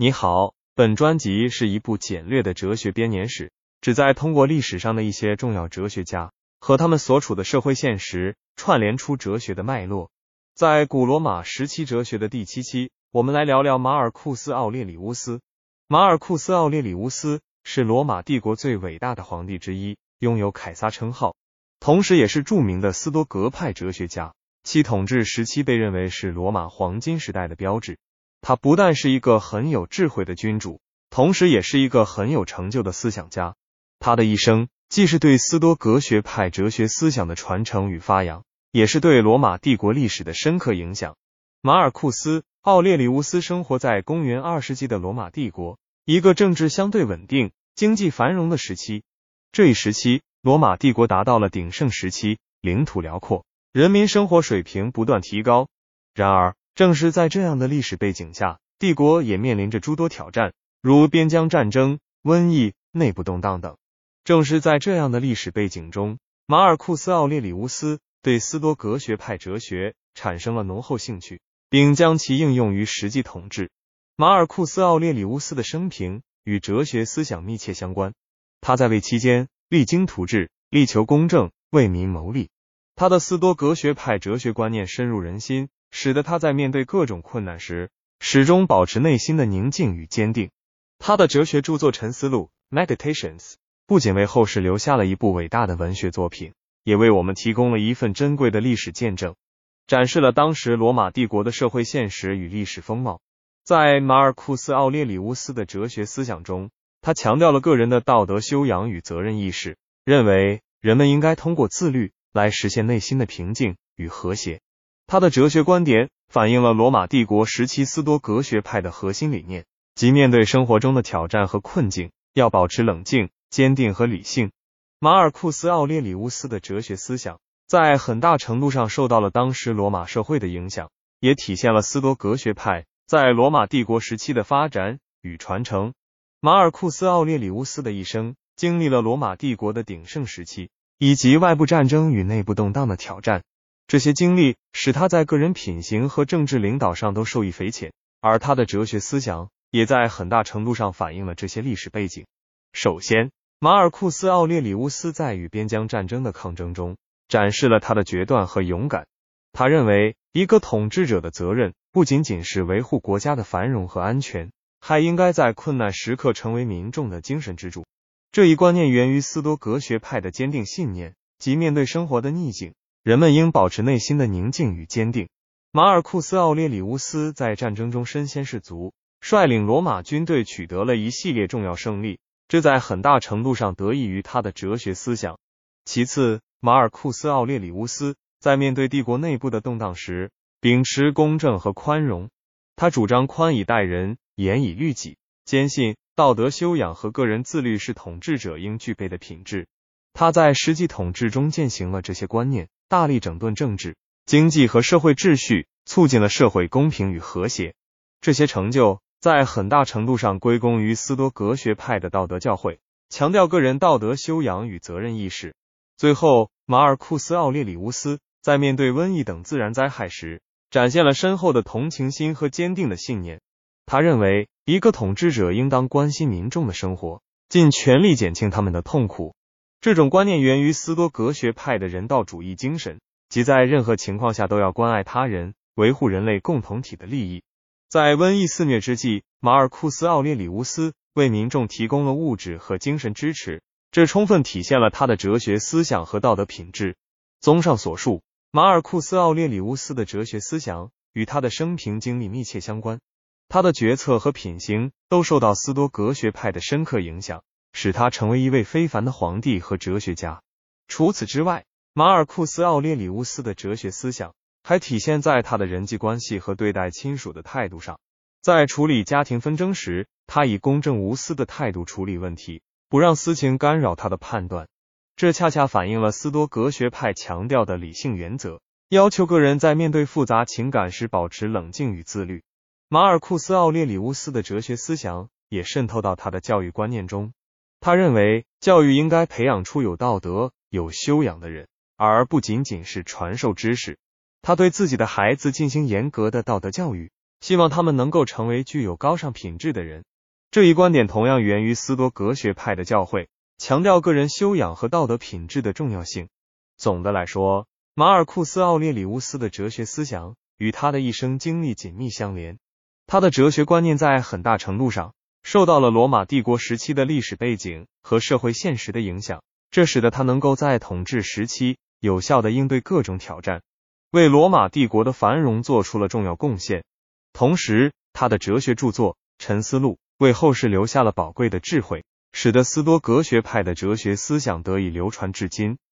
你好，本专辑是一部简略的哲学编年史，旨在通过历史上的一些重要哲学家和他们所处的社会现实，串联出哲学的脉络。在古罗马时期哲学的第七期，我们来聊聊马尔库斯·奥列里乌斯。马尔库斯·奥列里乌斯是罗马帝国最伟大的皇帝之一，拥有凯撒称号，同时也是著名的斯多格派哲学家。其统治时期被认为是罗马黄金时代的标志。他不但是一个很有智慧的君主，同时也是一个很有成就的思想家。他的一生既是对斯多格学派哲学思想的传承与发扬，也是对罗马帝国历史的深刻影响。马尔库斯·奥列里乌斯生活在公元二世纪的罗马帝国，一个政治相对稳定、经济繁荣的时期。这一时期，罗马帝国达到了鼎盛时期，领土辽阔，人民生活水平不断提高。然而，正是在这样的历史背景下，帝国也面临着诸多挑战，如边疆战争、瘟疫、内部动荡等。正是在这样的历史背景中，马尔库斯·奥列里乌斯对斯多格学派哲学产生了浓厚兴趣，并将其应用于实际统治。马尔库斯·奥列里乌斯的生平与哲学思想密切相关。他在位期间励精图治，力求公正，为民谋利。他的斯多格学派哲学观念深入人心。使得他在面对各种困难时，始终保持内心的宁静与坚定。他的哲学著作《沉思录》（Meditations） 不仅为后世留下了一部伟大的文学作品，也为我们提供了一份珍贵的历史见证，展示了当时罗马帝国的社会现实与历史风貌。在马尔库斯·奥列里乌斯的哲学思想中，他强调了个人的道德修养与责任意识，认为人们应该通过自律来实现内心的平静与和谐。他的哲学观点反映了罗马帝国时期斯多格学派的核心理念，即面对生活中的挑战和困境，要保持冷静、坚定和理性。马尔库斯·奥列里乌斯的哲学思想在很大程度上受到了当时罗马社会的影响，也体现了斯多格学派在罗马帝国时期的发展与传承。马尔库斯·奥列里乌斯的一生经历了罗马帝国的鼎盛时期，以及外部战争与内部动荡的挑战。这些经历使他在个人品行和政治领导上都受益匪浅，而他的哲学思想也在很大程度上反映了这些历史背景。首先，马尔库斯·奥列里乌斯在与边疆战争的抗争中展示了他的决断和勇敢。他认为，一个统治者的责任不仅仅是维护国家的繁荣和安全，还应该在困难时刻成为民众的精神支柱。这一观念源于斯多格学派的坚定信念，即面对生活的逆境。人们应保持内心的宁静与坚定。马尔库斯·奥列里乌斯在战争中身先士卒，率领罗马军队取得了一系列重要胜利，这在很大程度上得益于他的哲学思想。其次，马尔库斯·奥列里乌斯在面对帝国内部的动荡时，秉持公正和宽容。他主张宽以待人，严以律己，坚信道德修养和个人自律是统治者应具备的品质。他在实际统治中践行了这些观念。大力整顿政治、经济和社会秩序，促进了社会公平与和谐。这些成就在很大程度上归功于斯多格学派的道德教诲，强调个人道德修养与责任意识。最后，马尔库斯·奥列里乌斯在面对瘟疫等自然灾害时，展现了深厚的同情心和坚定的信念。他认为，一个统治者应当关心民众的生活，尽全力减轻他们的痛苦。这种观念源于斯多格学派的人道主义精神，即在任何情况下都要关爱他人，维护人类共同体的利益。在瘟疫肆虐之际，马尔库斯·奥列里乌斯为民众提供了物质和精神支持，这充分体现了他的哲学思想和道德品质。综上所述，马尔库斯·奥列里乌斯的哲学思想与他的生平经历密切相关，他的决策和品行都受到斯多格学派的深刻影响。使他成为一位非凡的皇帝和哲学家。除此之外，马尔库斯·奥列里乌斯的哲学思想还体现在他的人际关系和对待亲属的态度上。在处理家庭纷争时，他以公正无私的态度处理问题，不让私情干扰他的判断。这恰恰反映了斯多格学派强调的理性原则，要求个人在面对复杂情感时保持冷静与自律。马尔库斯·奥列里乌斯的哲学思想也渗透到他的教育观念中。他认为，教育应该培养出有道德、有修养的人，而不仅仅是传授知识。他对自己的孩子进行严格的道德教育，希望他们能够成为具有高尚品质的人。这一观点同样源于斯多格学派的教诲，强调个人修养和道德品质的重要性。总的来说，马尔库斯·奥列里乌斯的哲学思想与他的一生经历紧密相连。他的哲学观念在很大程度上受到了罗马帝国时期的历史背景和社会现实的影响，这使得他能够在统治时期有效的应对各种挑战，为罗马帝国的繁荣做出了重要贡献。同时，他的哲学著作《沉思录》。为后世留下了宝贵的智慧，使得斯多格学派的哲学思想得以流传至今。